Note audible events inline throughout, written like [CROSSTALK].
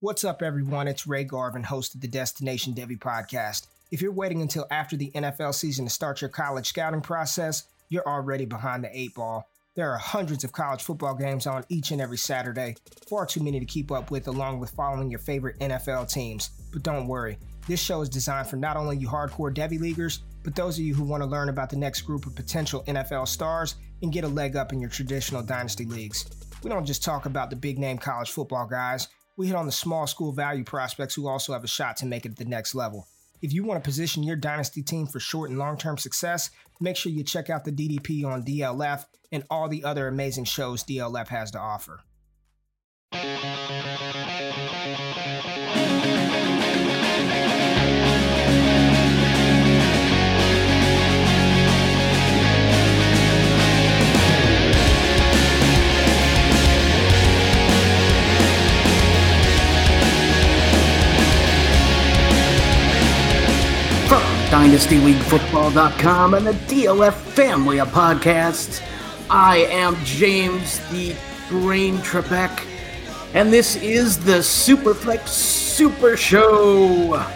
What's up, everyone? It's Ray Garvin, host of the Destination Devy podcast. If you're waiting until after the NFL season to start your college scouting process, you're already behind the eight ball. There are hundreds of college football games on each and every Saturday, far too many to keep up with, along with following your favorite NFL teams. But don't worry, this show is designed for not only you hardcore Devy leaguers, but those of you who want to learn about the next group of potential NFL stars and get a leg up in your traditional dynasty leagues. We don't just talk about the big name college football guys, we hit on the small school value prospects who also have a shot to make it at the next level. If you want to position your dynasty team for short and long term success, make sure you check out the DDP on DLF and all the other amazing shows DLF has to offer. DynastyLeagueFootball.com and the DLF family of podcasts, I am James the Brain Trebek, and this is the Superflex Super Show.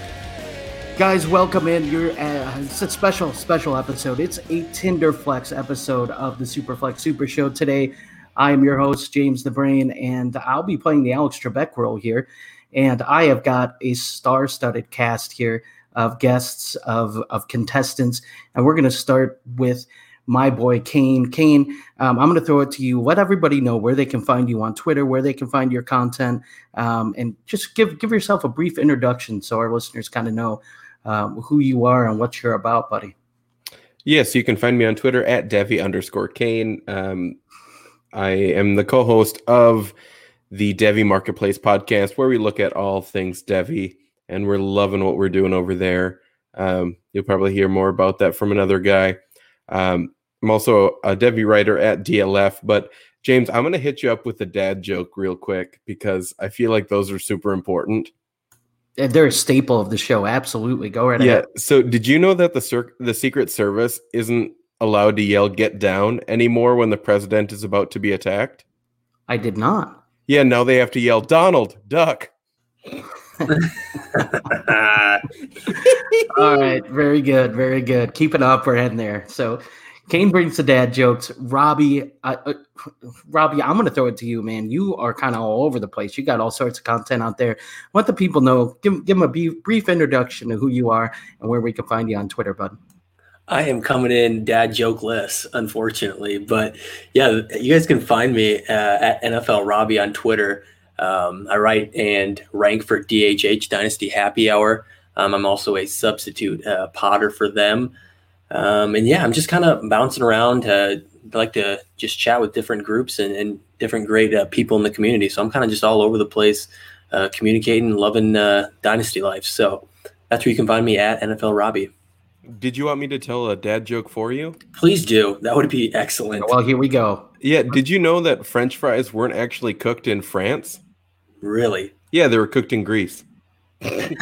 Guys, welcome in. You're, uh, it's a special, special episode. It's a Tinderflex episode of the Superflex Super Show today. I am your host, James the Brain, and I'll be playing the Alex Trebek role here. And I have got a star-studded cast here of guests, of of contestants, and we're going to start with my boy Kane. Kane, um, I'm going to throw it to you. Let everybody know where they can find you on Twitter, where they can find your content, um, and just give give yourself a brief introduction so our listeners kind of know um, who you are and what you're about, buddy. Yes, you can find me on Twitter at Devy underscore Kane. Um, I am the co-host of the Devy Marketplace podcast, where we look at all things Devy and we're loving what we're doing over there. Um, you'll probably hear more about that from another guy. Um, I'm also a Devy writer at DLF, but James, I'm going to hit you up with a dad joke real quick because I feel like those are super important. They're a staple of the show. Absolutely, go right yeah. ahead. So, did you know that the cir- the Secret Service isn't allowed to yell "Get down" anymore when the president is about to be attacked? I did not. Yeah, now they have to yell "Donald, duck." [LAUGHS] All right, very good, very good. Keep it up, we're heading there. So, Kane brings the dad jokes. Robby, uh, uh, Robby, I'm going to throw it to you, man. You are kind of all over the place. You got all sorts of content out there. Let the people know. Give, give them a brief, introduction of who you are and where we can find you on Twitter, bud. I am coming in dad jokeless, unfortunately, but yeah, you guys can find me uh, at NFL Robby on Twitter. Um, I write and rank for DHH Dynasty Happy Hour. Um, I'm also a substitute uh, potter for them. Um, and yeah, I'm just kind of bouncing around. Uh, I like to just chat with different groups and, and different great uh, people in the community. So I'm kind of just all over the place, uh, communicating, loving uh, Dynasty life. So that's where you can find me at NFL Robby. Did you want me to tell a dad joke for you? Please do. That would be excellent. Well, here we go. Yeah. Did you know that French fries weren't actually cooked in France? Really? Yeah, they were cooked in Greece. [LAUGHS] Dude,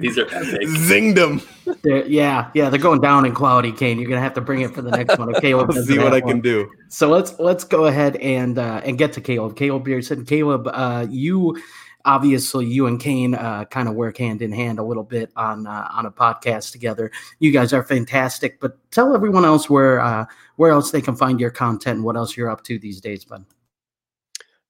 these are epic. Zinged them. They're, yeah, yeah, they're going down in quality, Kane. You're gonna have to bring it for the next one. Okay, I'll see what I can do. So let's let's go ahead and uh, and get to Caleb. Caleb Pierson. Caleb, uh, you obviously you and Kane uh, kind of work hand in hand a little bit on uh, on a podcast together. You guys are fantastic. But tell everyone else where uh, where else they can find your content and what else you're up to these days, bud.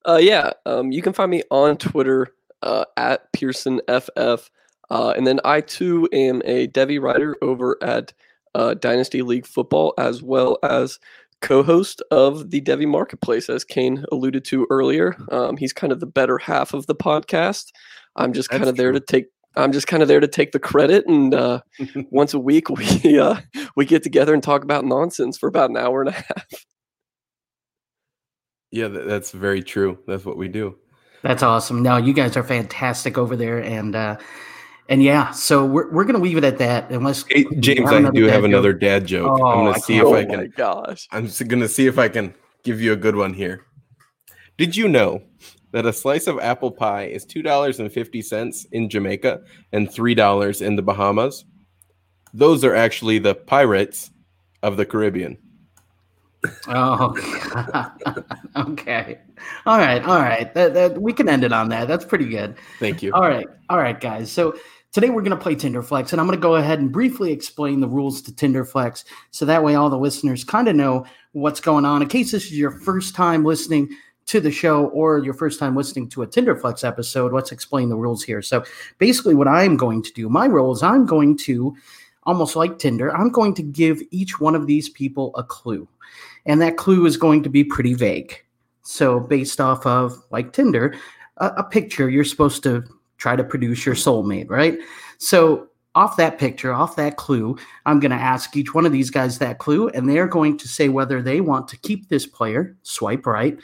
Uh, yeah, um, you can find me on Twitter uh, at Pierson FF, uh, and then I too am a Devy writer over at uh, Dynasty League Football, as well as co-host of the Devy Marketplace, as Kane alluded to earlier. Um, he's kind of the better half of the podcast. I'm just kind of there true. to take. I'm just kind of there to take the credit, and uh, [LAUGHS] once a week we uh, we get together and talk about nonsense for about an hour and a half. Yeah, that's very true. That's what we do. That's awesome. No, you guys are fantastic over there, and uh, and yeah, so we're we're gonna leave it at that. Unless Hey, James, I do have another dad joke. Oh, I'm gonna see can't- if oh I my can. gosh! I'm gonna see if I can give you a good one here. Did you know that a slice of apple pie is two dollars and fifty cents in Jamaica and three dollars in the Bahamas? Those are actually the pirates of the Caribbean. Oh, [LAUGHS] okay. All right, all right. That, that, we can end it on that. That's pretty good. Thank you. All right, all right, guys. So today we're going to play Tinderflex, and I'm going to go ahead and briefly explain the rules to Tinderflex, so that way all the listeners kind of know what's going on. In case this is your first time listening to the show or your first time listening to a Tinderflex episode, let's explain the rules here. So basically, what I'm going to do, my role is I'm going to almost like Tinder, I'm going to give each one of these people a clue. And that clue is going to be pretty vague. So, based off of, like Tinder, a, a picture, you're supposed to try to produce your soulmate, right? So, off that picture, off that clue, I'm going to ask each one of these guys that clue, and they're going to say whether they want to keep this player, swipe right,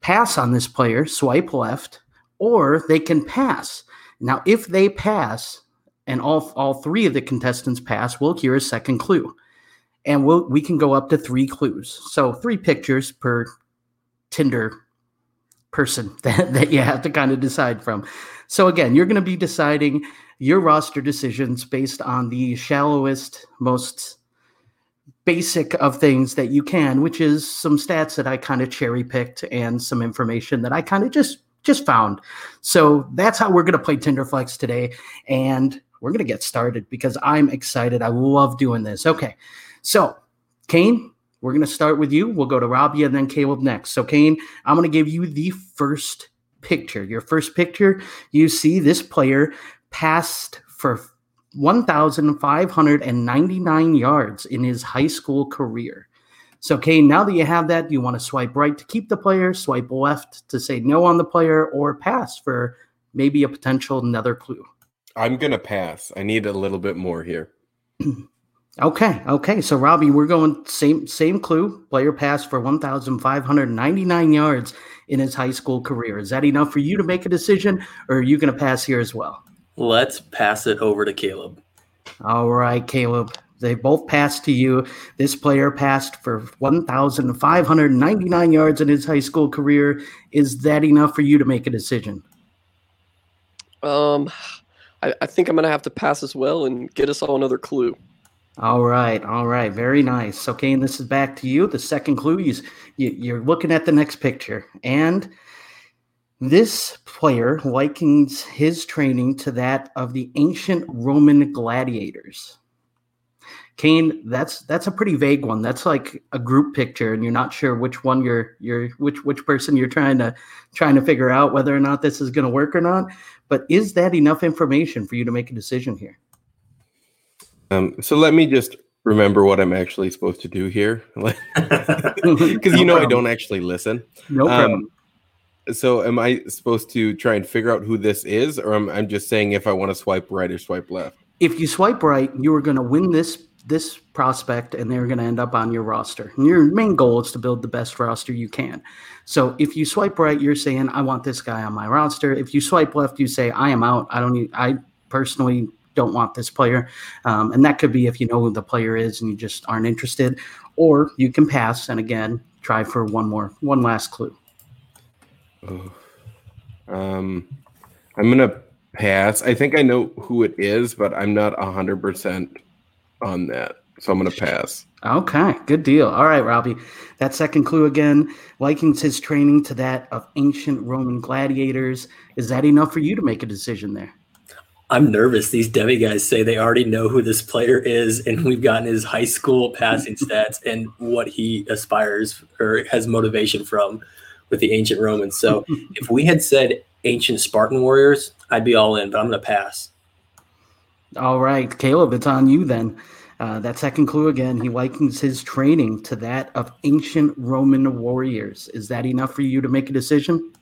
pass on this player, swipe left, or they can pass. Now, if they pass, and all all three of the contestants pass, we'll hear a second clue, and we'll we can go up to three clues. So three pictures per Tinder person [LAUGHS] that, that you have to kind of decide from. So again, you're going to be deciding your roster decisions based on the shallowest, most basic of things that you can, which is some stats that I kind of cherry picked and some information that I kind of just just found. So that's how we're going to play Tinderflex today. And we're going to get started because I'm excited. I love doing this. Okay. So, Kane, we're going to start with you. We'll go to Robby and then Caleb next. So, Kane, I'm going to give you the first picture. Your first picture, you see this player passed for 1,599 yards in his high school career. So, Kane, now that you have that, you want to swipe right to keep the player, swipe left to say no on the player, or pass for maybe a potential another clue. I'm gonna pass. I need a little bit more here. [CLEARS THROAT] okay, okay. So Robby, we're going same same clue. Player pass for 1,599 yards in his high school career. Is that enough for you to make a decision, or are you going to pass here as well? Let's pass it over to Caleb. All right, Caleb. They both passed to you. This player passed for 1,599 yards in his high school career. Is that enough for you to make a decision? Um, I, I think I'm going to have to pass as well and get us all another clue. All right, all right, very nice. Okay, and this is back to you. The second clue is you, you're looking at the next picture, and this player likens his training to that of the ancient Roman gladiators. Kane, that's that's a pretty vague one. That's like a group picture, and you're not sure which one you're you're which which person you're trying to trying to figure out whether or not this is going to work or not. But is that enough information for you to make a decision here? Um, so let me just remember what I'm actually supposed to do here, [LAUGHS] because [LAUGHS] no you know problem. I don't actually listen. No um, problem. Um, so am I supposed to try and figure out who this is, or am I'm just saying if I want to swipe right or swipe left? If you swipe right, you are going to win this this prospect and they're going to end up on your roster. And your main goal is to build the best roster you can. So if you swipe right, you're saying, I want this guy on my roster. If you swipe left, you say, I am out. I don't need, I personally don't want this player. Um, and that could be if you know who the player is and you just aren't interested, or you can pass and again, try for one more, one last clue. Oh. Um, I'm going to pass. I think I know who it is, but I'm not 100% on that. So I'm going to pass. Okay, good deal. All right, Robby. That second clue again likens his training to that of ancient Roman gladiators. Is that enough for you to make a decision there? I'm nervous. These Devy guys say they already know who this player is, and we've gotten his high school passing stats and what he aspires or has motivation from with the ancient Romans. So [LAUGHS] if we had said ancient Spartan warriors, I'd be all in, but I'm going to pass. All right, Caleb, it's on you then. Uh, that second clue again, he likens his training to that of ancient Roman warriors. Is that enough for you to make a decision?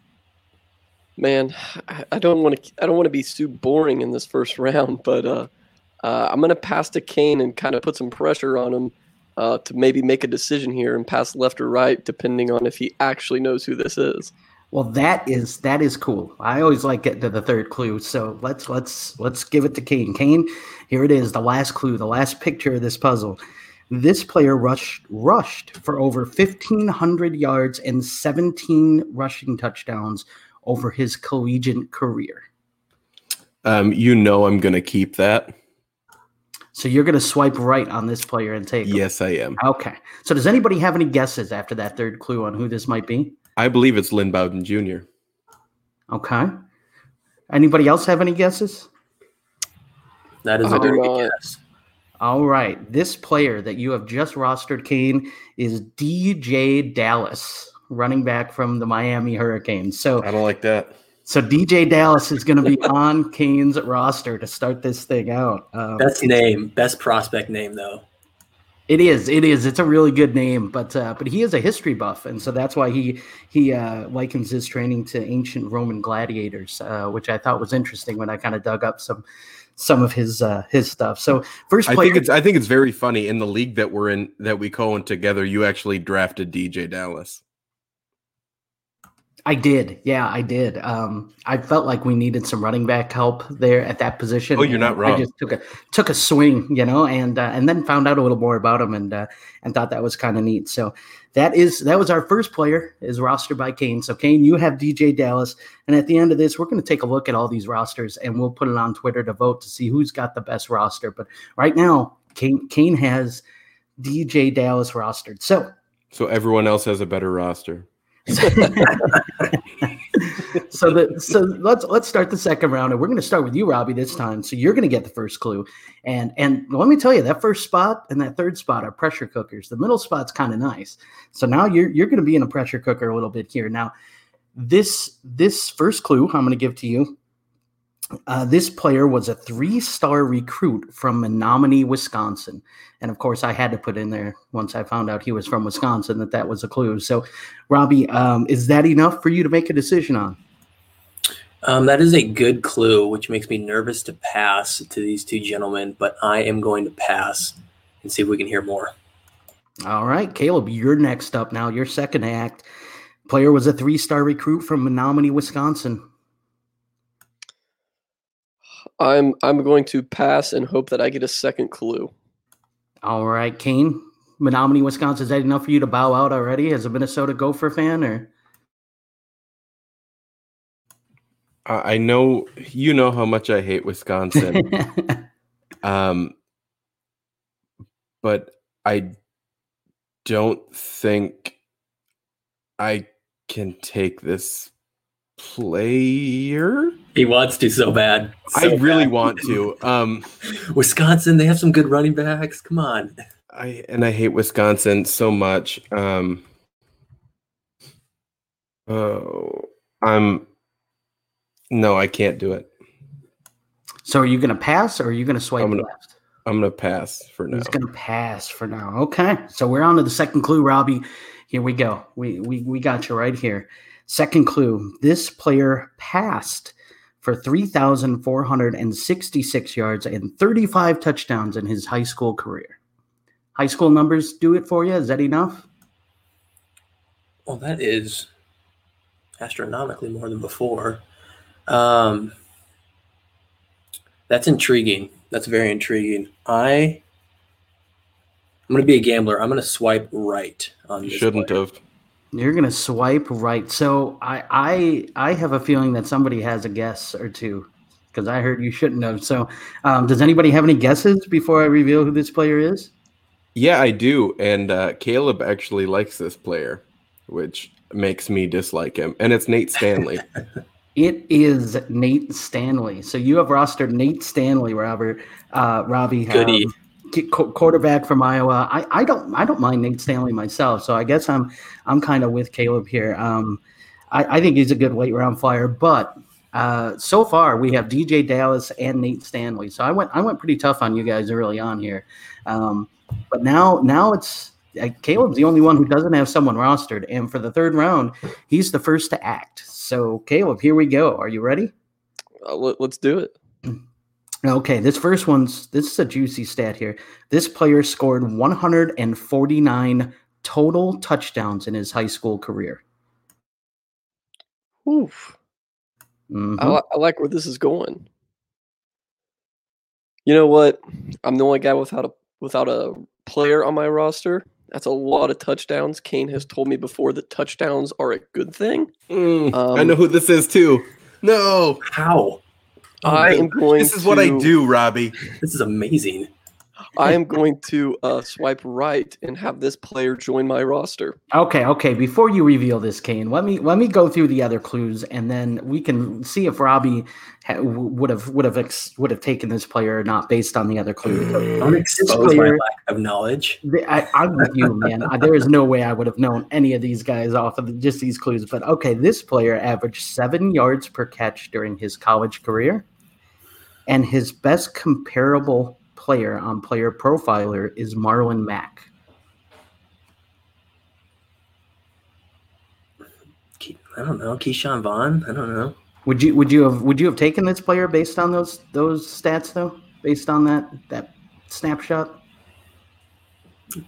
Man, I don't want to. I don't want to be too boring in this first round, but uh, uh, I'm going to pass to Kane and kind of put some pressure on him uh, to maybe make a decision here and pass left or right, depending on if he actually knows who this is. Well, that is that is cool. I always like getting to the third clue. So let's let's let's give it to Kane. Kane, here it is, the last clue, the last picture of this puzzle. This player rushed rushed for over 1500 yards and 17 rushing touchdowns over his collegiate career. Um, you know I'm going to keep that. So you're going to swipe right on this player and take him. Yes, I am. Okay. So does anybody have any guesses after that third clue on who this might be? I believe it's Lynn Bowden Jr. Okay. Anybody else have any guesses? That is I a do very not. good guess. All right. This player that you have just rostered, Kane, is DeeJay Dallas, running back from the Miami Hurricanes. So I don't like that. so DeeJay Dallas is going to be on [LAUGHS] Kane's roster to start this thing out. Um, Best name, best prospect name though. It is. It is. It's a really good name, but uh, but he is a history buff, and so that's why he he uh, likens his training to ancient Roman gladiators, uh, which I thought was interesting when I kind of dug up some some of his uh, his stuff. So first I think it's I think it's very funny in the league that we're in that we co-own together. You actually drafted DeeJay Dallas. I did. Yeah, I did. Um, I felt like we needed some running back help there at that position. Oh, you're not wrong. I just took a took a swing, you know, and uh, and then found out a little more about him and uh, and thought that was kind of neat. So that is that was our first player is rostered by Kane. So Kane, you have DeeJay Dallas, and at the end of this, we're going to take a look at all these rosters and we'll put it on Twitter to vote to see who's got the best roster. But right now, Kane Kane has DeeJay Dallas rostered. So So everyone else has a better roster. [LAUGHS] so the so let's let's start the second round and we're going to start with you robbie this time. So you're going to get the first clue. And and let me tell you that first spot and that third spot are pressure cookers. The middle spot's kind of nice. So now you're you're going to be in a pressure cooker a little bit here. Now this this first clue i'm going to give to you uh, this player was a three-star recruit from Menomonie, Wisconsin, and of course, I had to put in there once I found out he was from Wisconsin that that was a clue. So, Robby, um, is that enough for you to make a decision on? Um, that is a good clue, which makes me nervous to pass to these two gentlemen, but I am going to pass and see if we can hear more. All right, Caleb, you're next up now. Your second act. Player was a three-star recruit from Menomonie, Wisconsin. I'm I'm going to pass and hope that I get a second clue. All right, Kane, Menomonie, Wisconsin. Is that enough for you to bow out already as a Minnesota Gopher fan, or? I I know you know how much I hate Wisconsin. [LAUGHS] um, but I don't think I can take this player. He wants to so bad. I really bad. want to. [LAUGHS] Um, Wisconsin, they have some good running backs. Come on. I and I hate Wisconsin so much. Um, oh, I'm no, I can't do it. so, are you going to pass or are you going to swipe I'm gonna- left? I'm gonna pass for now. He's going to pass for now. Okay, so we're on to the second clue, Robby. Here we go. We we we got you right here. Second clue: This player passed for three thousand four hundred and sixty-six yards and thirty-five touchdowns in his high school career. High school numbers do it for you. Is that enough? Well, that is astronomically more than before. Um, that's intriguing. That's very intriguing. I I'm gonna be a gambler. I'm gonna swipe right on You this. shouldn't player. have. You're gonna swipe right. So I I I have a feeling that somebody has a guess or two because I heard you shouldn't have. So um, does anybody have any guesses before I reveal who this player is? Yeah, I do. And uh, Caleb actually likes this player, which makes me dislike him. And it's Nate Stanley. [LAUGHS] It is Nate Stanley. So you have rostered Nate Stanley, Robert, uh, Robby, Goody. um, qu- qu- quarterback from Iowa. I, I don't I don't mind Nate Stanley myself. So I guess I'm I'm kind of with Caleb here. Um, I, I think he's a good late round flyer, but uh, so far we have DeeJay Dallas and Nate Stanley. So I went I went pretty tough on you guys early on here. Um, but now now it's uh, Caleb's the only one who doesn't have someone rostered, and for the third round, he's the first to act. So Caleb, here we go. Are you ready? Uh, let, us do it. [CLEARS THROAT] Okay, this first one's this is a juicy stat here. This player scored 149 total touchdowns in his high school career. Oof. Mhm. I, li- I like where this is going. You know what? I'm the only guy without a without a player on my roster. That's a lot of touchdowns. Kane has told me before that touchdowns are a good thing. Mm, I Um, know who this is too. No, How? Oh, I am going. this is what I to- do, Robby. This is amazing. I am going to uh, swipe right and have this player join my roster. Okay, okay. Before you reveal this, Kane, let me let me go through the other clues, and then we can see if Robbie ha- would have would have ex- would have taken this player or not based on the other clues. Don't expose my lack of knowledge. I, I'm with you, man. I, there is no way I would have known any of these guys off of just these clues. But okay, this player averaged seven yards per catch during his college career, and his best comparable player on Player Profiler is Marlon Mack. I don't know. Ke'Shawn Vaughn. I don't know. Would you would you have would you have taken this player based on those those stats though? Based on that that snapshot?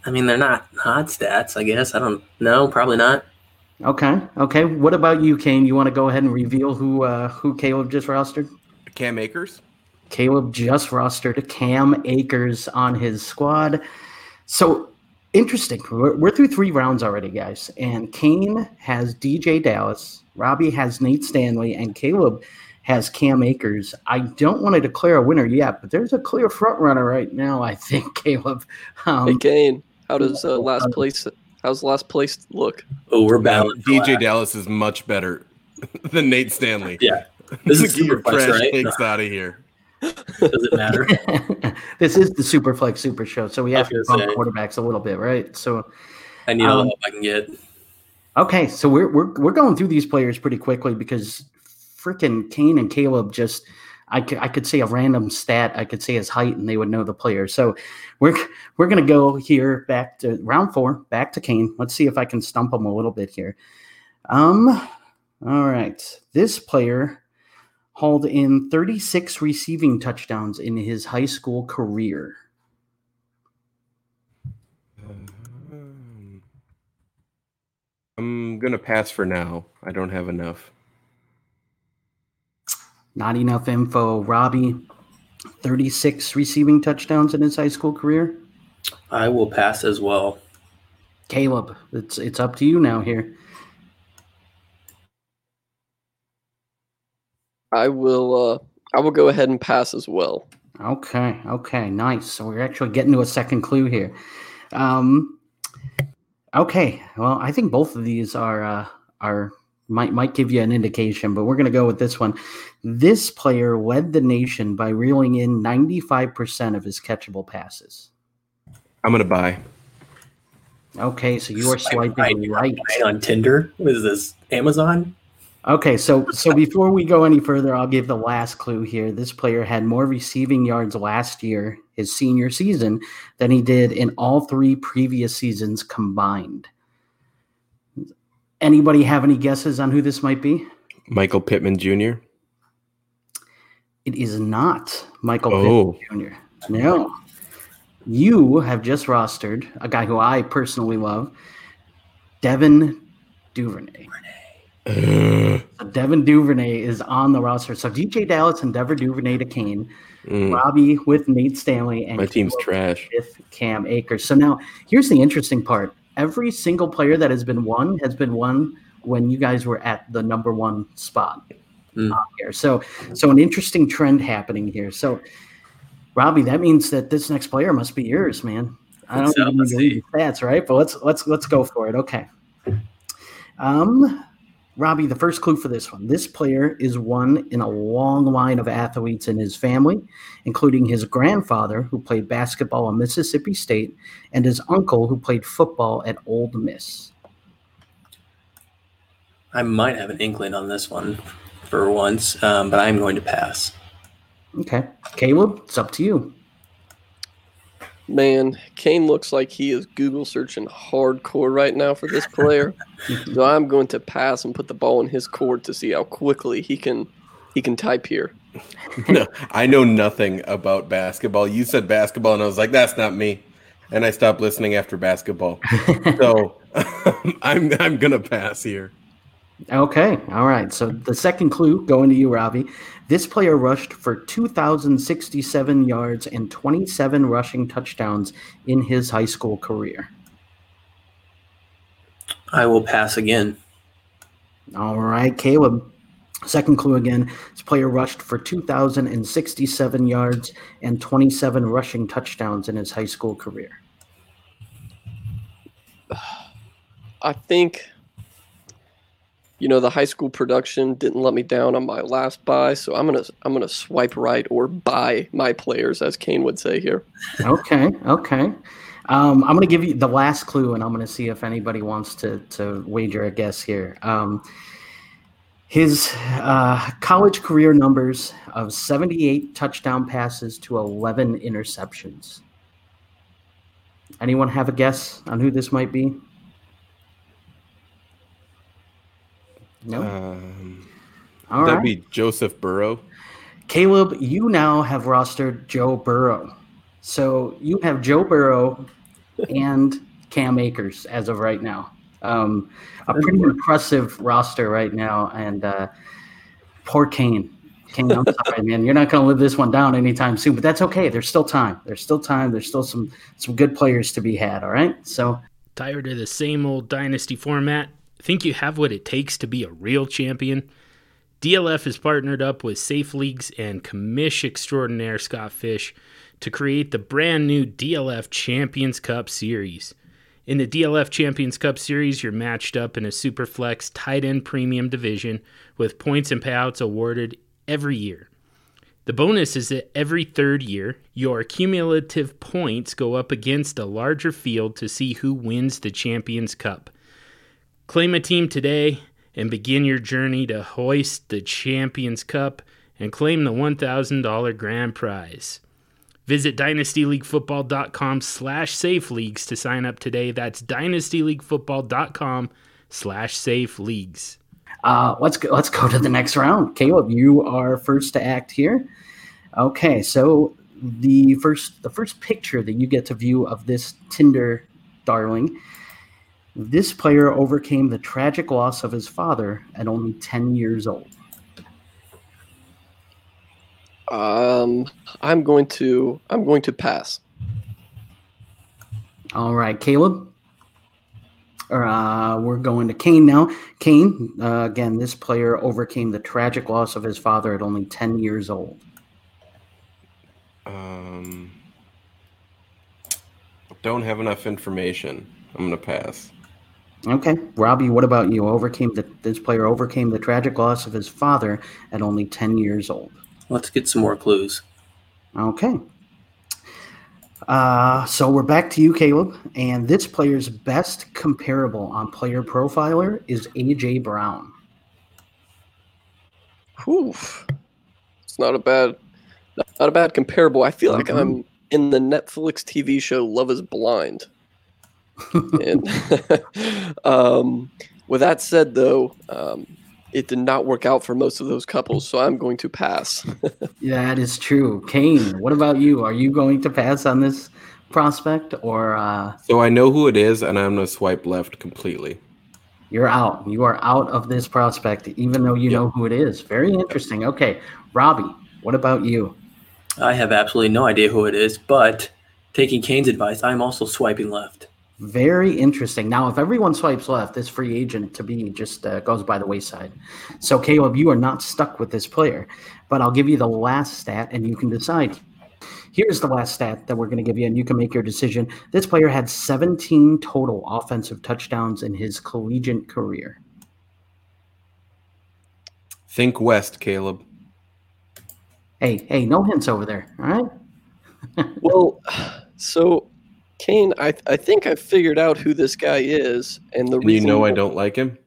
I mean, they're not hot stats. I guess. I don't know. Probably not. Okay, okay. What about you, Kane? You want to go ahead and reveal who uh, who Caleb just rostered? Cam Akers. Caleb just rostered Cam Akers on his squad. So interesting. We're, we're through three rounds already, guys. And Kane has DeeJay Dallas, Robby has Nate Stanley, and Caleb has Cam Akers. I don't want to declare a winner yet, but there's a clear front runner right now. I think [LAUGHS] Caleb. Um, Hey, Kane, how does uh, last place? How's last place look? Oh, we're battling. for DJ last. Dallas is much better [LAUGHS] than Nate Stanley. Yeah. This is [LAUGHS] Get your super flex, trash right? takes out of here. Does it matter? [LAUGHS] this is the Superflex Super Show, so we have to bump say. quarterbacks a little bit, right? So I need all Um, the help I can get. Okay, so we're we're we're going through these players pretty quickly because freaking Kane and Caleb just I could I could say a random stat, I could say his height, and they would know the player. So we're we're gonna go here back to round four, back to Kane. Let's see if I can stump him a little bit here. Um, all right, this player hauled in 36 receiving touchdowns in his high school career. Um, I'm gonna pass for now. I don't have enough. Not enough info. Robby, 36 receiving touchdowns in his high school career. I will pass as well. Caleb, it's it's up to you now here. I will. Uh, I will go ahead and pass as well. Okay, okay, nice. So we're actually getting to a second clue here. Um, okay, well, I think both of these are uh, are might might give you an indication, but we're gonna go with this one. This player led the nation by reeling in 95% of his catchable passes. I'm gonna buy. Okay, so you are Swipe swiping right. Right on Tinder. What is this? Amazon? Okay, so so before we go any further, I'll give the last clue here. This player had more receiving yards last year, his senior season, than he did in all three previous seasons combined. Anybody have any guesses on who this might be? Michael Pittman Jr. It is not Michael Oh. Pittman Jr. No. You have just rostered a guy who I personally love, Devin Duvernay. Ugh. So Devin Duvernay is on the roster. So DeeJay Dallas and Devin Duvernay to Kane, Mm, Robby with Nate Stanley, and my team's Caleb trash. with Cam Akers. So now here's the interesting part. Every single player that has been won has been won when you guys were at the number one spot Mm. on here. So so an interesting trend happening here. So Robby, that means that this next player must be yours, man. I don't So, even need to stats, right? But let's let's let's go for it. Okay. Um Robby, the first clue for this one. This player is one in a long line of athletes in his family, including his grandfather, who played basketball at Mississippi State, and his uncle, who played football at Ole Miss. I might have an inkling on this one for once, um, but I'm going to pass. Okay. Caleb, it's up to you. Man, Kane looks like he is Google searching hardcore right now for this player. [LAUGHS] so I'm going to pass and put the ball in his court to see how quickly he can he can type here. no, I know nothing about basketball. You said basketball, and I was like, "That's not me," and I stopped listening after basketball. [LAUGHS] so [LAUGHS] I'm I'm gonna pass here. Okay. All right. So the second clue going to you, Robby. This player rushed for 2,067 yards and 27 rushing touchdowns in his high school career. I will pass again. All right, Caleb. Second clue again, this player rushed for 2,067 yards and 27 rushing touchdowns in his high school career. I think, you know, the high school production didn't let me down on my last buy, so I'm gonna I'm gonna swipe right or buy my players, as Kane would say here. okay, okay. Um, I'm gonna give you the last clue, and I'm gonna see if anybody wants to to wager a guess here. Um, his uh, college career numbers of 78 touchdown passes to 11 interceptions. Anyone have a guess on who this might be? No. Um, All that'd right. be Joseph Burrow. Caleb, you now have rostered Joe Burrow. So you have Joe Burrow and Cam Akers as of right now. Um, a pretty impressive roster right now. And uh, poor Kane. Kane, I'm sorry, man. You're not going to live this one down anytime soon, but that's okay. There's still time. There's still time. There's still some some good players to be had. All right. So Tired of the same old dynasty format? Think you have what it takes to be a real champion? DLF has partnered up with Safe Leagues and commish extraordinaire Scott Fish to create the brand new DLF Champions Cup Series. In the DLF Champions Cup Series, you're matched up in a Superflex tight end premium division with points and payouts awarded every year. The bonus is that every third year, your cumulative points go up against a larger field to see who wins the Champions Cup. Claim a team today and begin your journey to hoist the Champions Cup and claim the $1,000 grand prize. Visit dynastyleaguefootball.com slash safe leagues to sign up today. That's dynastyleaguefootball.com slash safe leagues. Uh, let's go. Let's go to the next round. Caleb, you are first to act here. Okay, so the first the first picture that you get to view of this Tinder darling, this player overcame the tragic loss of his father at only ten years old. Um, I'm going to I'm going to pass. All right, Caleb. Uh, we're going to Kane now. Kane, uh, again, this player overcame the tragic loss of his father at only 10 years old. Um, don't have enough information. I'm gonna pass. Okay, Robby, what about you? Overcame the this player overcame the tragic loss of his father at only 10 years old. Let's get some more clues. Okay. Uh, so we're back to you, Caleb. And this player's best comparable on Player Profiler is AJ Brown. Whew. It's not a bad not a bad comparable. I feel like Mhm. I'm in the Netflix TV show Love is Blind. And [LAUGHS] um, with that said, though, um, it did not work out for most of those couples, so I'm going to pass. [LAUGHS] Yeah, that is true. Kane, what about you? Are you going to pass on this prospect or uh, So I know who it is, and I'm gonna swipe left completely. you're out? You are out of this prospect, even though you Yep. know who it is. Very interesting. Okay, Robby, what about you? I have absolutely no idea who it is, but taking Kane's advice, I'm also swiping left. Very interesting. Now, if everyone swipes left, this free agent to be just uh, goes by the wayside. So, Caleb, you are not stuck with this player, but I'll give you the last stat and you can decide. Here's the last stat that we're going to give you, and you can make your decision. This player had 17 total offensive touchdowns in his collegiate career. Think west, Caleb. Hey, hey, no hints over there. All right. [LAUGHS] well, so Kane, I I think I figured out who this guy is, and the And you reason know I don't like him.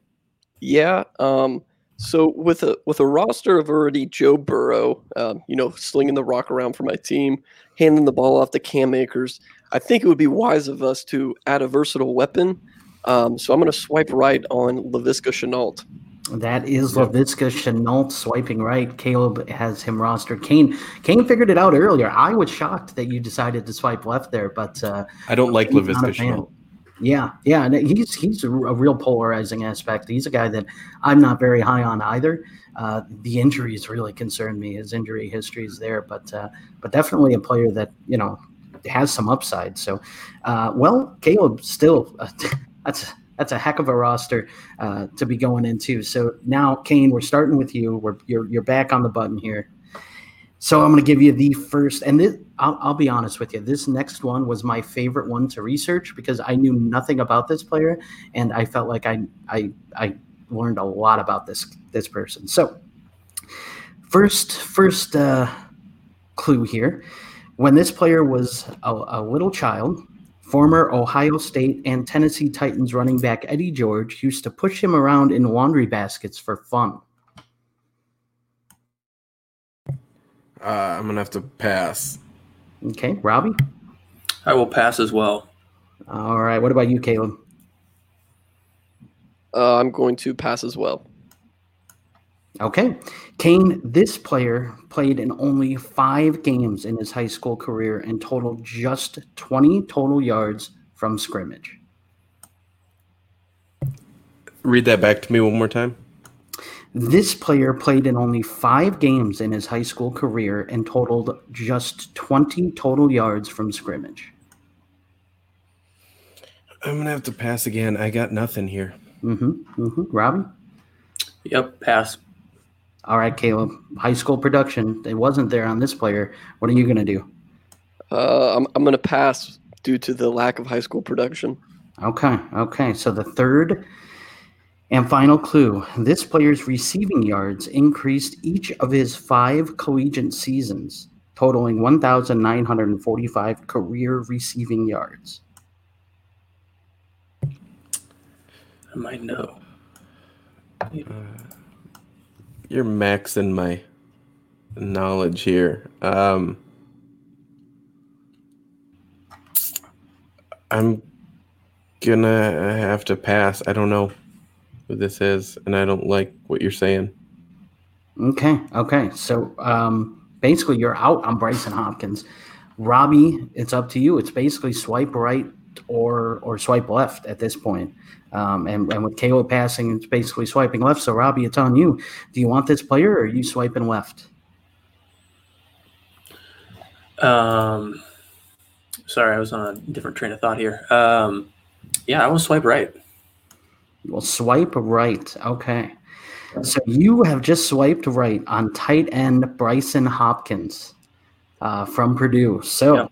Yeah. Um. So with a with a roster of already Joe Burrow, um, you know, slinging the rock around for my team, handing the ball off to Cam Akers, I think it would be wise of us to add a versatile weapon. Um, so I'm going to swipe right on Laviska Shenault. That is Laviska Shenault swiping right. Caleb has him rostered. Kane Kane figured it out earlier. I was shocked that you decided to swipe left there, but uh, I don't like Laviska. Shenault. Yeah, yeah, and he's he's a, a real polarizing aspect. He's a guy that I'm not very high on either. Uh, the injuries really concern me. His injury history is there, but uh, but definitely a player that you know has some upside. So, uh, well, Caleb, still uh, [LAUGHS] that's that's a heck of a roster uh, to be going into. So now, Kane, we're starting with you. We're you're you're back on the button here. So I'm going to give you the first, and this, I'll, I'll be honest with you. This next one was my favorite one to research because I knew nothing about this player, and I felt like I I I learned a lot about this this person. So first first uh, clue here, when this player was a, a little child, former Ohio State and Tennessee Titans running back Eddie George used to push him around in laundry baskets for fun. Uh, I'm gonna have to pass. Okay, Robby. I will pass as well. All right. What about you, Caleb? Uh, I'm going to pass as well. Okay. Kane, this player played in only five games in his high school career and totaled just 20 total yards from scrimmage. Read that back to me one more time. This player played in only five games in his high school career and totaled just 20 total yards from scrimmage. I'm gonna have to pass again. I got nothing here. Mm-hmm. Mm-hmm. Robby? Yep, pass. All right, Caleb. High school production. It wasn't there on this player. What are you going to do? Uh, I'm I'm going to pass due to the lack of high school production. Okay. Okay. So the third and final clue this player's receiving yards increased each of his five collegiate seasons, totaling 1,945 career receiving yards. I might know. You're maxing my knowledge here. Um, I'm gonna have to pass. I don't know who this is, and I don't like what you're saying. Okay. Okay. So um, basically, you're out on Brycen Hopkins. Robby, it's up to you. It's basically swipe right or or swipe left at this point. Um, and, and with KO passing, it's basically swiping left. So, Robby, it's on you. Do you want this player or are you swiping left? Um, sorry, I was on a different train of thought here. Um, yeah, I will swipe right. Well, swipe right. Okay. So you have just swiped right on tight end Brycen Hopkins uh, from Purdue. So Yeah.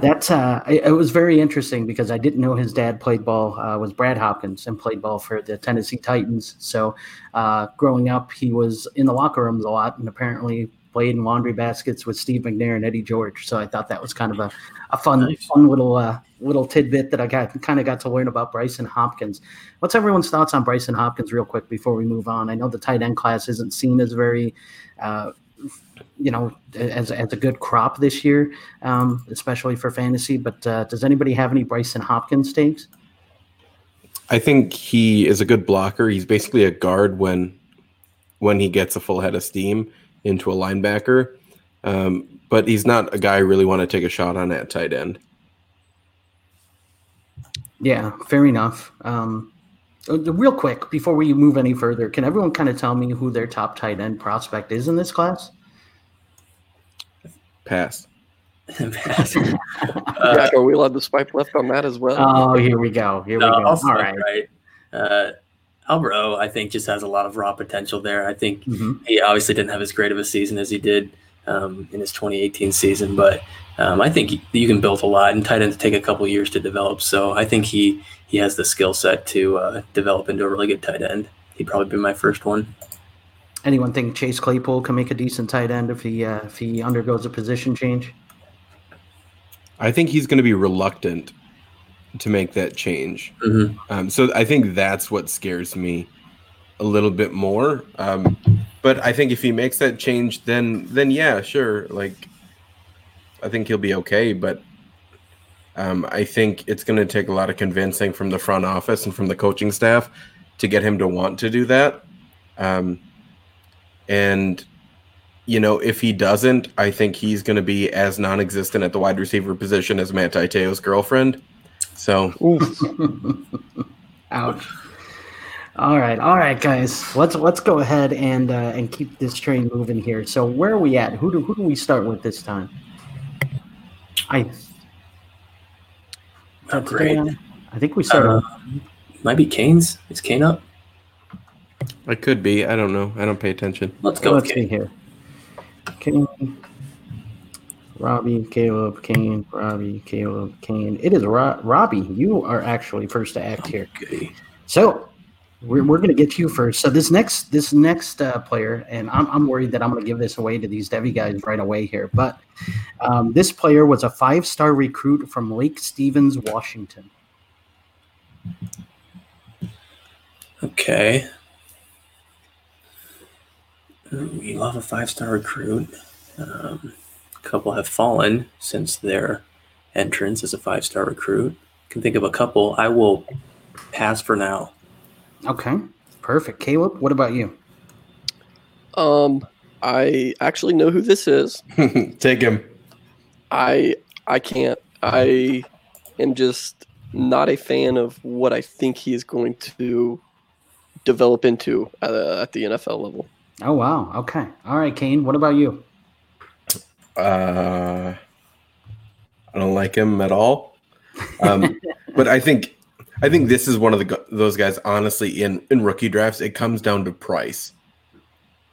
That's uh, it, it was very interesting because I didn't know his dad played ball uh, was Brad Hopkins and played ball for the Tennessee Titans. So uh, growing up, he was in the locker rooms a lot and apparently played in laundry baskets with Steve McNair and Eddie George. So I thought that was kind of a, a fun Nice. fun little uh, little tidbit that I got kind of got to learn about Brycen Hopkins. What's everyone's thoughts on Brycen Hopkins, real quick, before we move on? I know the tight end class isn't seen as very, uh, you know, as, as a good crop this year, um, especially for fantasy. But uh, does anybody have any Brycen Hopkins takes? I think he is a good blocker. He's basically a guard when when he gets a full head of steam into a linebacker. Um, but he's not a guy I really want to take a shot on at tight end. Yeah, fair enough. Um, real quick, before we move any further, can everyone kind of tell me who their top tight end prospect is in this class? Pass. Pass. [LAUGHS] Jack, Uh, are we allowed to swipe left on that as well? Oh, here we go. Here no, we go. I'll All swipe right. right. Uh, Albert I think, just has a lot of raw potential there. I think Mhm. he obviously didn't have as great of a season as he did um, in his 2018 season, but um, I think you can build a lot, and tight ends take a couple years to develop. So I think he he has the skill set to uh, develop into a really good tight end. He'd probably be my first one. Anyone think Chase Claypool can make a decent tight end if he uh, if he undergoes a position change? I think he's going to be reluctant to make that change. Mhm. Um, so I think that's what scares me a little bit more. Um, but I think if he makes that change, then then yeah, sure. Like I think he'll be okay. But um, I think it's going to take a lot of convincing from the front office and from the coaching staff to get him to want to do that. Um, and you know, if he doesn't, I think he's going to be as non-existent at the wide receiver position as Manti Te'o's girlfriend. So [LAUGHS] Ouch. All right, all right, guys. Let's let's go ahead and uh, and keep this train moving here. So where are we at? Who do who do we start with this time? I Oh, great. I think we started. Uh, might be Kane's. Is Kane up? I could be. I don't know. I don't pay attention. Let's go Let's with see here. Kane, Robby, Caleb, Kane, Robby, Caleb, Kane. It is Ro- Robby. You are actually first to act here. Okay. So we're, we're going to get to you first. So this next this next uh, player, and I'm, I'm worried that I'm going to give this away to these Devy guys right away here. But um, this player was a five star recruit from Lake Stevens, Washington. Okay. We love a five star recruit. Um, a couple have fallen since their entrance as a five star recruit. Can think of a couple. I will pass for now. Okay, perfect. Caleb, what about you? Um, I actually know who this is. [LAUGHS] Take him. I I can't. I am just not a fan of what I think he is going to develop into uh, at the NFL level. Oh wow. Okay. All right, Kane. What about you? Uh, I don't like him at all. Um, [LAUGHS] but I think I think this is one of the those guys. Honestly, in in rookie drafts, it comes down to price.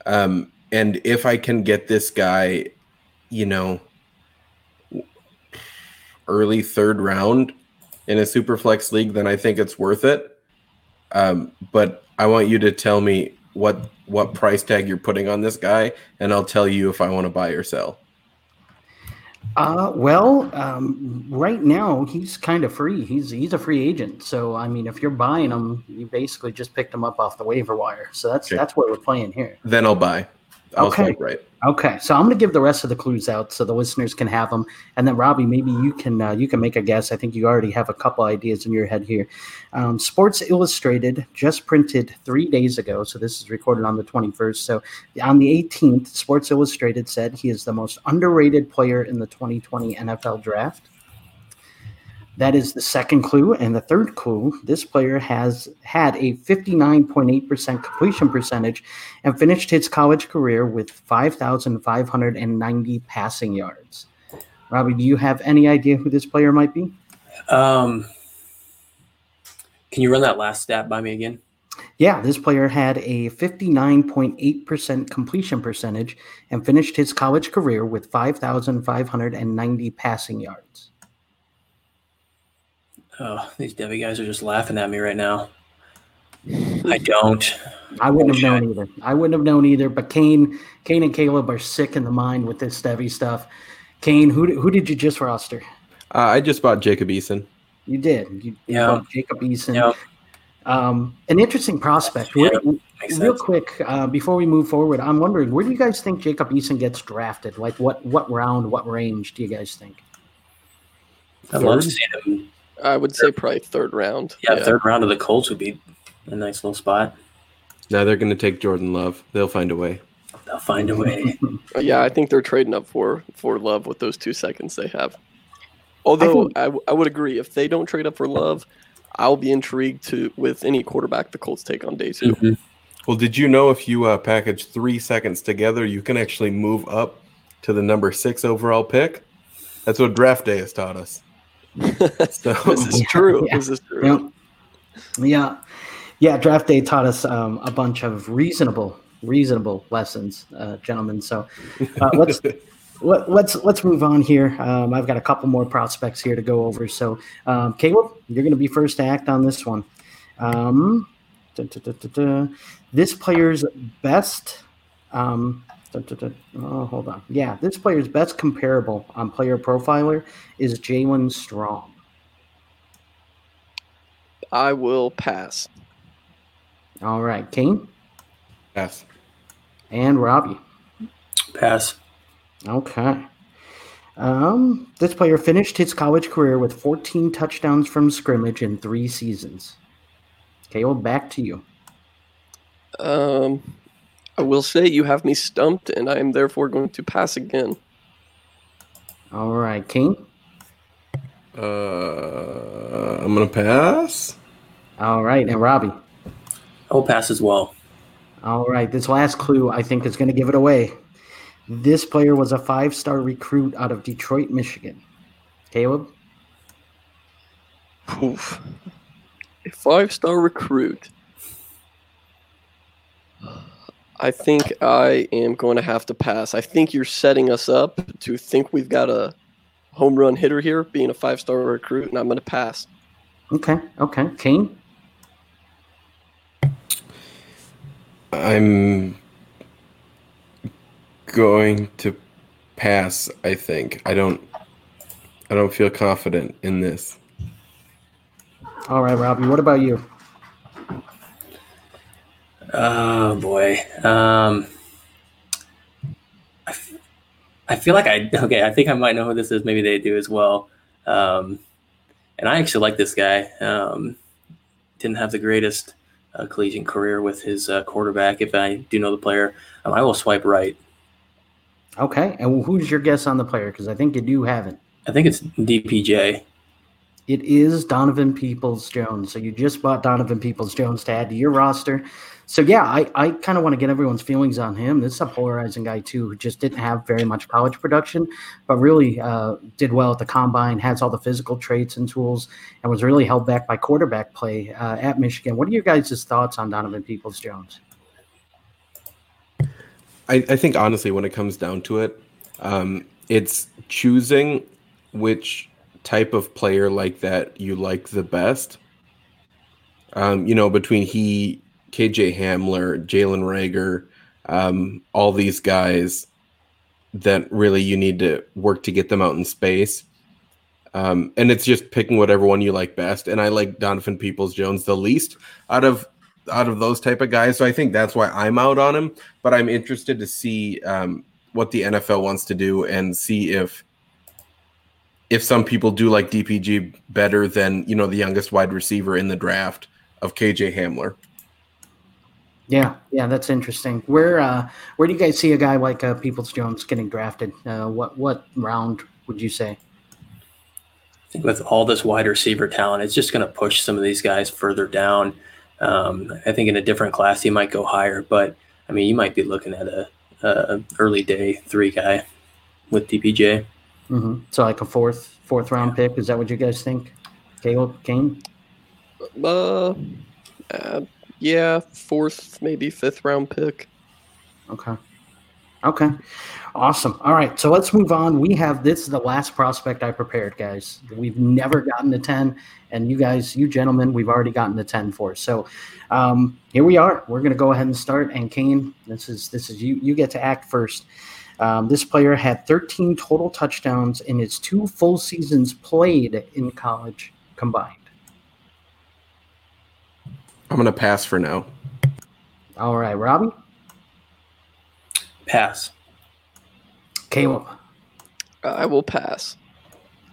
Um, and if I can get this guy, you know, early third round in a super flex league, then I think it's worth it. Um, but I want you to tell me what what price tag you're putting on this guy, and I'll tell you if I want to buy or sell. Uh, well, um, right now he's kind of free. He's he's a free agent. So I mean, if you're buying him, you basically just picked him up off the waiver wire. So that's Okay. that's what we're playing here. Then I'll buy. Okay. swipe right. Okay, so I'm going to give the rest of the clues out so the listeners can have them, and then Robby, maybe you can uh, you can make a guess. I think you already have a couple ideas in your head here. Um, Sports Illustrated just printed three days ago, so this is recorded on the 21st. So on the 18th, Sports Illustrated said he is the most underrated player in the 2020 NFL Draft. That is the second clue. And the third clue this player has had a 59.8% completion percentage and finished his college career with 5,590 passing yards. Robby, do you have any idea who this player might be? Um, can you run that last stat by me again? Yeah, this player had a 59.8% completion percentage and finished his college career with 5,590 passing yards. Oh, these Devy guys are just laughing at me right now. I don't. I wouldn't have known either. I wouldn't have known either. But Kane, Kane and Caleb are sick in the mind with this Devy stuff. Kane, who who did you just roster? Uh, I just bought Jacob Eason. You did. You, you Yeah. bought Jacob Eason. Yeah. Um, an interesting prospect. Yeah, Where- real quick, uh, before we move forward, I'm wondering where do you guys think Jacob Eason gets drafted? Like what what round, what range do you guys think? I'd love to see them. I would say probably third round. Yeah, third round of the Colts would be a nice little spot. Now they're going to take Jordan Love. They'll find a way. They'll find a way. [LAUGHS] Uh, Yeah, I think they're trading up for for love with those two seconds they have. Although think- I, w- I would agree if they don't trade up for love, I'll be intrigued to with any quarterback the Colts take on day 2 Mhm. Well, did you know if you uh, package three seconds together, you can actually move up to the number six overall pick? That's what draft day has taught us. [LAUGHS] [LAUGHS] So, this is Yeah, true. yeah, This is true. Yeah, yeah, yeah. Draft day taught us um, a bunch of reasonable, reasonable lessons, uh, gentlemen. So uh, [LAUGHS] let's let, let's let's move on here. Um, I've got a couple more prospects here to go over. So um, Caleb, you're going to be first to act on this one. Um, da, da, da. This player's best. Um, oh, hold on. Yeah, this player's best comparable on Player Profiler is Jaelen Strong. I will pass. All right, Kane yes. and Robby. Pass. Okay. Um, this player finished his college career with 14 touchdowns from scrimmage in three seasons. Caleb, back to you. Um, I will say you have me stumped, and I am therefore going to pass again. All right, Kane. Uh, I'm going to pass. All right, and Robby. I'll pass as well. All right, this last clue I think is going to give it away. This player was a five star recruit out of Detroit, Michigan. Caleb? Oof. A five star recruit. I think I am going to have to pass. I think you're setting us up to think we've got a home run hitter here, being a five star recruit, and I'm going to pass. Okay, okay. Kane? I'm going to pass, I think. I don't I don't feel confident in this. All right, Robby, what about you? Oh boy. Um, I, f- I feel like I okay. I think I might know who this is. Maybe they do as well. Um, and I actually like this guy. Um, didn't have the greatest uh, collegiate career with his uh, quarterback. If I do know the player, um, I will swipe right. Okay, and who's your guess on the player? Because I think you do have it. I think it's DPJ. It is Donovan Peoples Jones. So you just bought Donovan Peoples Jones to add to your roster. So yeah, I, I kind of want to get everyone's feelings on him. This is a polarizing guy too, who just didn't have very much college production, but really uh, did well at the combine, has all the physical traits and tools, and was really held back by quarterback play uh, at Michigan. What are your guys' thoughts on Donovan Peoples Jones? I, I think honestly, when it comes down to it, um, it's choosing which type of player like that you like the best. Um, you know, between he, KJ Hamler, Jalen Reagor, um, all these guys that really you need to work to get them out in space. Um, and it's just picking whatever one you like best. And I like Donovan Peoples Jones the least out of out of those type of guys. So I think that's why I'm out on him. But I'm interested to see um, what the NFL wants to do and see if if some people do like DPJ better than you know the youngest wide receiver in the draft of KJ Hamler. Yeah, yeah, that's interesting. Where uh, where do you guys see a guy like uh, Peoples Jones getting drafted? Uh, what what round would you say? I think with all this wide receiver talent, it's just going to push some of these guys further down. Um, I think in a different class, he might go higher, but I mean, you might be looking at a, a early day three guy with DPJ. Mm-hmm. So like a fourth fourth round pick. Is that what you guys think? Caleb Kane. Uh, uh, yeah, fourth, maybe fifth round pick. Okay. Okay. Awesome. All right. So let's move on. We have this is the last prospect I prepared, guys. We've never gotten to 10. And you guys, you gentlemen, we've already gotten to 10 for. So um, here we are. We're gonna go ahead and start. And Kane, this is this is you you get to act first. Um, this player had 13 total touchdowns in his two full seasons played in college combined. I'm gonna pass for now. All right, Robby, Pass. Caleb. I will pass.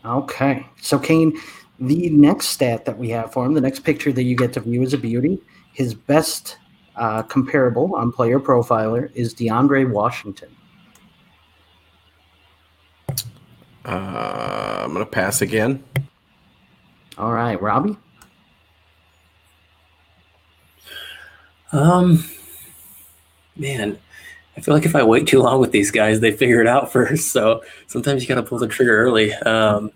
Okay. So, Kane, the next stat that we have for him, the next picture that you get to view is a beauty. His best uh, comparable on Player Profiler is DeAndre Washington. Uh, I'm gonna pass again. All right, Robby. Um, man, I feel like if I wait too long with these guys, they figure it out [LAUGHS] first. So sometimes you got to pull the trigger early. Um,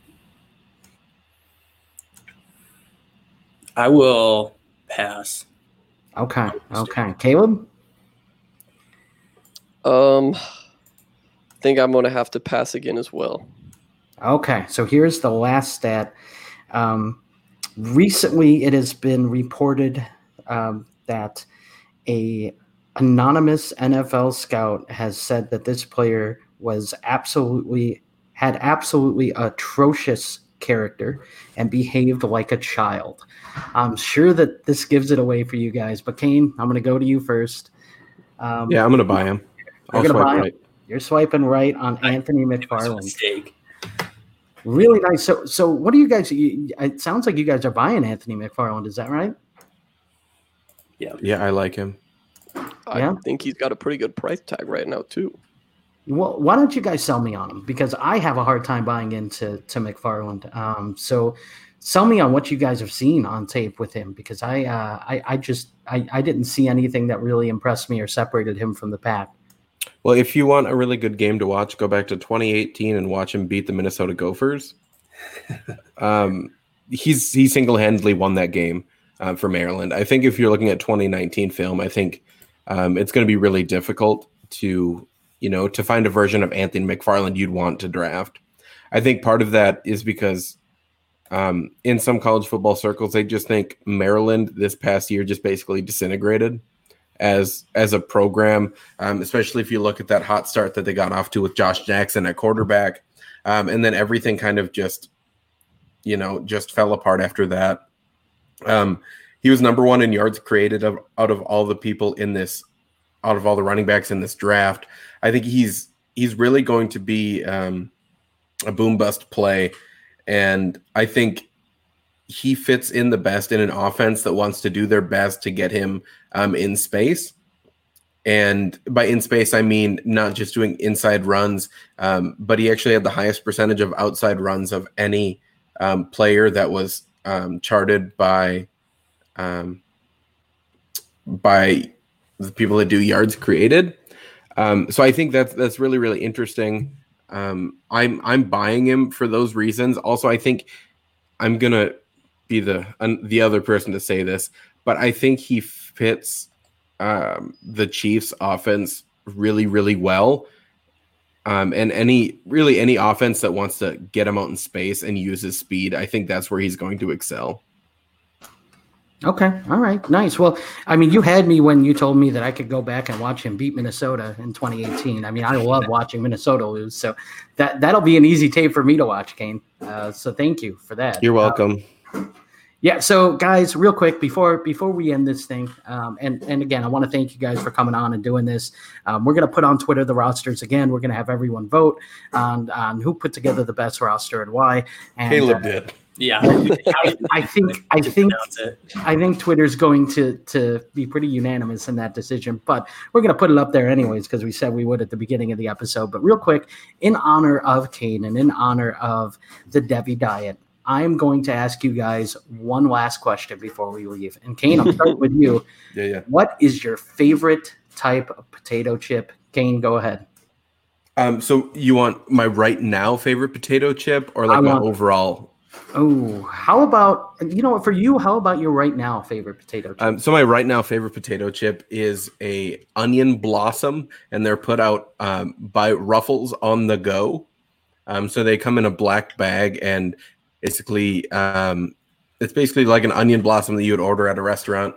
I will pass. Okay. Okay. Caleb? Um, I think I'm going to have to pass again as well. Okay. So here's the last stat. Um, recently, it has been reported um, that a anonymous NFL scout has said that this player was absolutely had absolutely atrocious character and behaved like a child. I'm sure that this gives it away for you guys, but Kane, I'm going to go to you first. Um, Yeah, I'm gonna buy him. I'll You're gonna swipe buy him? right. You're swiping right on I- Anthony It was McFarland. Really nice. So, so what do you guys? You, it sounds like you guys are buying Anthony McFarland. Is that right? Yeah, Yeah, I like him. I Yeah. think he's got a pretty good price tag right now too. Well, why don't you guys sell me on him? Because I have a hard time buying into to McFarland. Um, so sell me on what you guys have seen on tape with him, because I, uh, I, I just, I, I didn't see anything that really impressed me or separated him from the pack. Well, if you want a really good game to watch, go back to 2018 and watch him beat the Minnesota Gophers. [LAUGHS] um, he's he single handedly won that game. Uh, for Maryland. I think if you're looking at 2019 film, I think um, it's going to be really difficult to you know to find a version of Anthony McFarland you'd want to draft. I think part of that is because um, in some college football circles, they just think Maryland this past year just basically disintegrated as as a program, um, especially if you look at that hot start that they got off to with Josh Jackson at quarterback, um, and then everything kind of just, you know, just fell apart after that. Um, he was number one in yards created out of all the people in this, out of all the running backs in this draft. I think he's he's really going to be um, a boom bust play, and I think he fits in the best in an offense that wants to do their best to get him um, in space. And by in space, I mean not just doing inside runs, um, but he actually had the highest percentage of outside runs of any um, player that was um, charted by um, by the people that do yards created. Um, so I think that's that's really really interesting. Um, I'm I'm buying him for those reasons. Also, I think I'm gonna be the the other person to say this, but I think he fits um, the Chiefs' offense really, really well. Um, and any really any offense that wants to get him out in space and use his speed, I think that's where he's going to excel. Okay. All right. Nice. Well, I mean, you had me when you told me that I could go back and watch him beat Minnesota in 2018. I mean, I love watching Minnesota lose, so that that'll be an easy tape for me to watch, Kane. Uh, so thank you for that. You're welcome. Uh, yeah. So, guys, real quick before before we end this thing, um, and and again, I want to thank you guys for coming on and doing this. Um, we're gonna put on Twitter the rosters again. We're gonna have everyone vote on on who put together the best roster and why. And, Caleb uh, did. Yeah, I, I think I think I think Twitter's going to to be pretty unanimous in that decision, but we're going to put it up there anyways because we said we would at the beginning of the episode. But real quick, in honor of Kane and in honor of the Devy diet, I am going to ask you guys one last question before we leave. And Kane, I'm starting with you. [LAUGHS] Yeah, yeah. What is your favorite type of potato chip? Kane, go ahead. Um, so you want my right now favorite potato chip or I like my want- overall? Oh, how about you know? For you, how about your right now favorite potato chip? Um, so my right now favorite potato chip is a onion blossom, and they're put out um, by Ruffles on the go. Um, so they come in a black bag, and basically, um, it's basically like an onion blossom that you would order at a restaurant.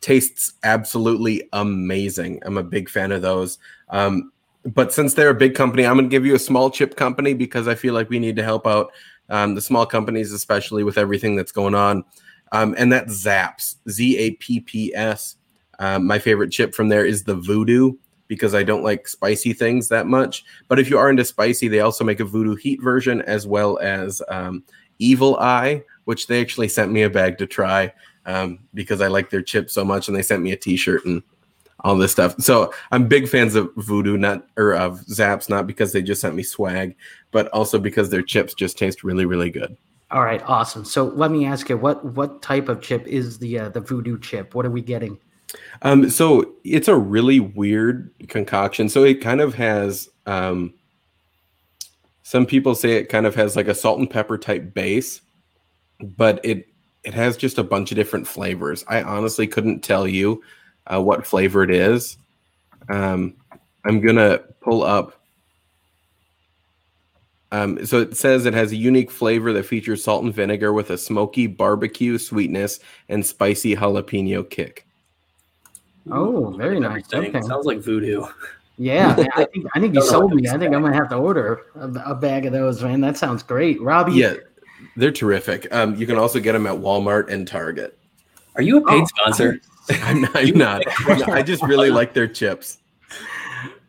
Tastes absolutely amazing. I'm a big fan of those. Um, but since they're a big company, I'm going to give you a small chip company because I feel like we need to help out um, the small companies, especially with everything that's going on. Um, and that's Zapp's, Z A P P S. Um, my favorite chip from there is the Voodoo because I don't like spicy things that much. But if you are into spicy, they also make a Voodoo Heat version as well as um, Evil Eye, which they actually sent me a bag to try um, because I like their chips so much, and they sent me a T-shirt and all this stuff. So I'm big fans of Voodoo, not or of Zapp's, not because they just sent me swag, but also because their chips just taste really, really good. All right, awesome. So let me ask you, what what type of chip is the uh, the voodoo chip? What are we getting? Um, so it's a really weird concoction. So it kind of has um, some people say it kind of has like a salt and pepper type base, but it it has just a bunch of different flavors. I honestly couldn't tell you uh, what flavor it is. Um, I'm gonna pull up. Um, so it says it has a unique flavor that features salt and vinegar with a smoky barbecue sweetness and spicy jalapeno kick. Oh, very nice. Okay. Sounds like voodoo. [LAUGHS] Yeah, man, I think I think you [LAUGHS] sold me. I think I'm gonna have to order a, a bag of those, man. That sounds great, Robby. Yeah, they're terrific. Um, you can also get them at Walmart and Target. Are you a paid Oh, sponsor? [LAUGHS] I'm not. I'm not. [LAUGHS] I just really like their chips.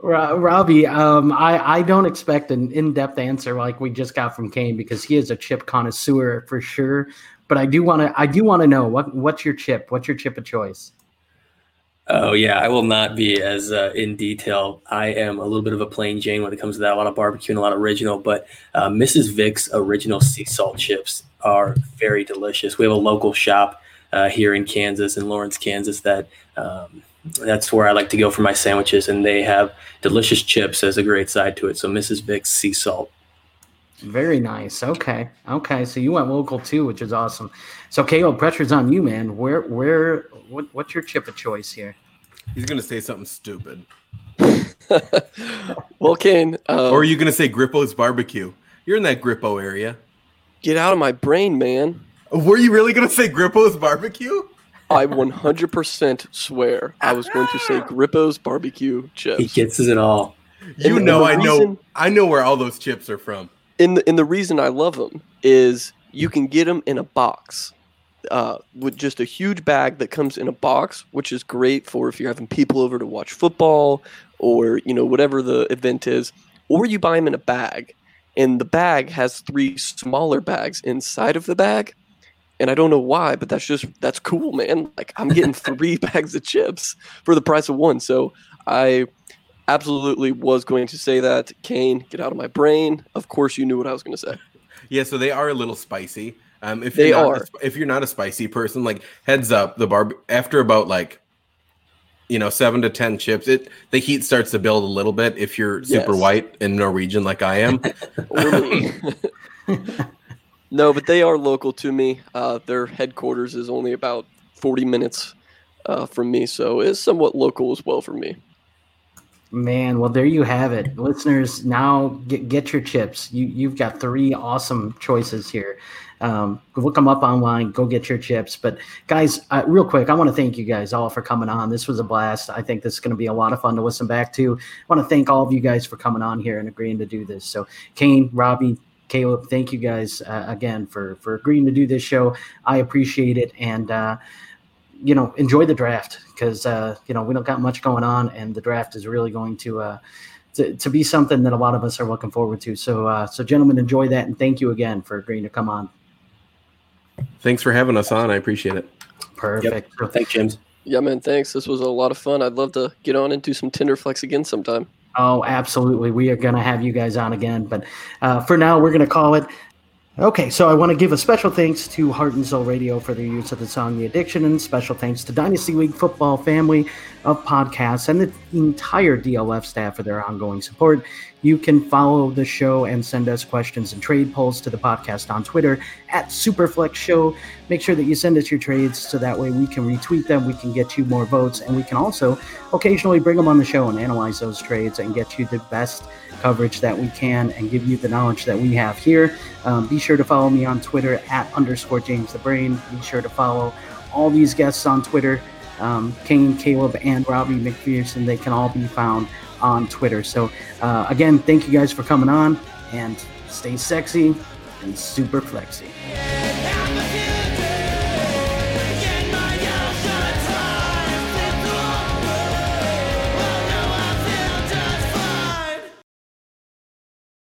Robby, um, I, I don't expect an in-depth answer like we just got from Kane because he is a chip connoisseur for sure. But I do want to I do want to know what what's your chip? What's your chip of choice? Oh yeah, I will not be as uh, in detail. I am a little bit of a plain Jane when it comes to that. A lot of barbecue and a lot of original, but uh, Mrs. Vick's original sea salt chips are very delicious. We have a local shop uh, here in Kansas, in Lawrence, Kansas, that um, that's where I like to go for my sandwiches, and they have delicious chips as a great side to it. So Mrs. Vick's sea salt. Very nice. Okay. Okay. So you went local too, which is awesome. So Caleb, pressure's on you, man. Where where what, what's your chip of choice here? He's gonna say something stupid. [LAUGHS] well, Kane, um, or are you gonna say Grippo's barbecue? You're in that Grippo area. Get out of my brain, man. Were you really gonna say Grippo's barbecue? I 100% swear I was going to say Grippo's barbecue chips. He gets it all. You And know, the I know, I know where all those chips are from. and the, and the reason I love them is you can get them in a box uh, with just a huge bag that comes in a box, which is great for if you're having people over to watch football or you know whatever the event is, or you buy them in a bag, and the bag has three smaller bags inside of the bag. And I don't know why, but that's just that's cool, man. Like I'm getting [LAUGHS] three bags of chips for the price of one. So I absolutely was going to say that. Kane, get out of my brain. Of course, you knew what I was going to say. Yeah, so they are a little spicy. Um, if They you're not are. A, if you're not a spicy person, like heads up, the barb after about like you know seven to ten chips, it the heat starts to build a little bit. If you're super Yes. white and Norwegian like I am, [LAUGHS] no, but they are local to me. Uh, their headquarters is only about 40 minutes uh, from me, so it's somewhat local as well for me. Man, well, there you have it, listeners. Now get get your chips. You you've got three awesome choices here. Um, look them up online. Go get your chips. But guys, uh, real quick, I want to thank you guys all for coming on. This was a blast. I think this is going to be a lot of fun to listen back to. I want to thank all of you guys for coming on here and agreeing to do this. So, Kane, Robby, Caleb, thank you guys uh, again for for agreeing to do this show. I appreciate it, and uh, you know, enjoy the draft because uh, you know we don't got much going on, and the draft is really going to. Uh, to, to be something that a lot of us are looking forward to. So, uh, so gentlemen, enjoy that, and thank you again for agreeing to come on. Thanks for having us on. I appreciate it. Perfect. So- Thanks, James. Yeah, man, thanks. This was a lot of fun. I'd love to get on and do some Tinderflex again sometime. Oh, absolutely. We are going to have you guys on again. But uh, for now, we're going to call it. Okay, so I want to give a special thanks to Heart and Soul Radio for their use of the song The Addiction, and special thanks to Dynasty League Football family of podcasts and the entire DLF staff for their ongoing support. You can follow the show and send us questions and trade polls to the podcast on Twitter at Superflex Show. Make sure that you send us your trades so that way we can retweet them, we can get you more votes, and we can also occasionally bring them on the show and analyze those trades and get you the best coverage that we can and give you the knowledge that we have here. Um, be sure to follow me on Twitter at underscore James the Brain. Be sure to follow all these guests on Twitter. Um, Kane, Caleb, and Robby McPherson, they can all be found on Twitter. So, uh, again, thank you guys for coming on and stay sexy and super flexy.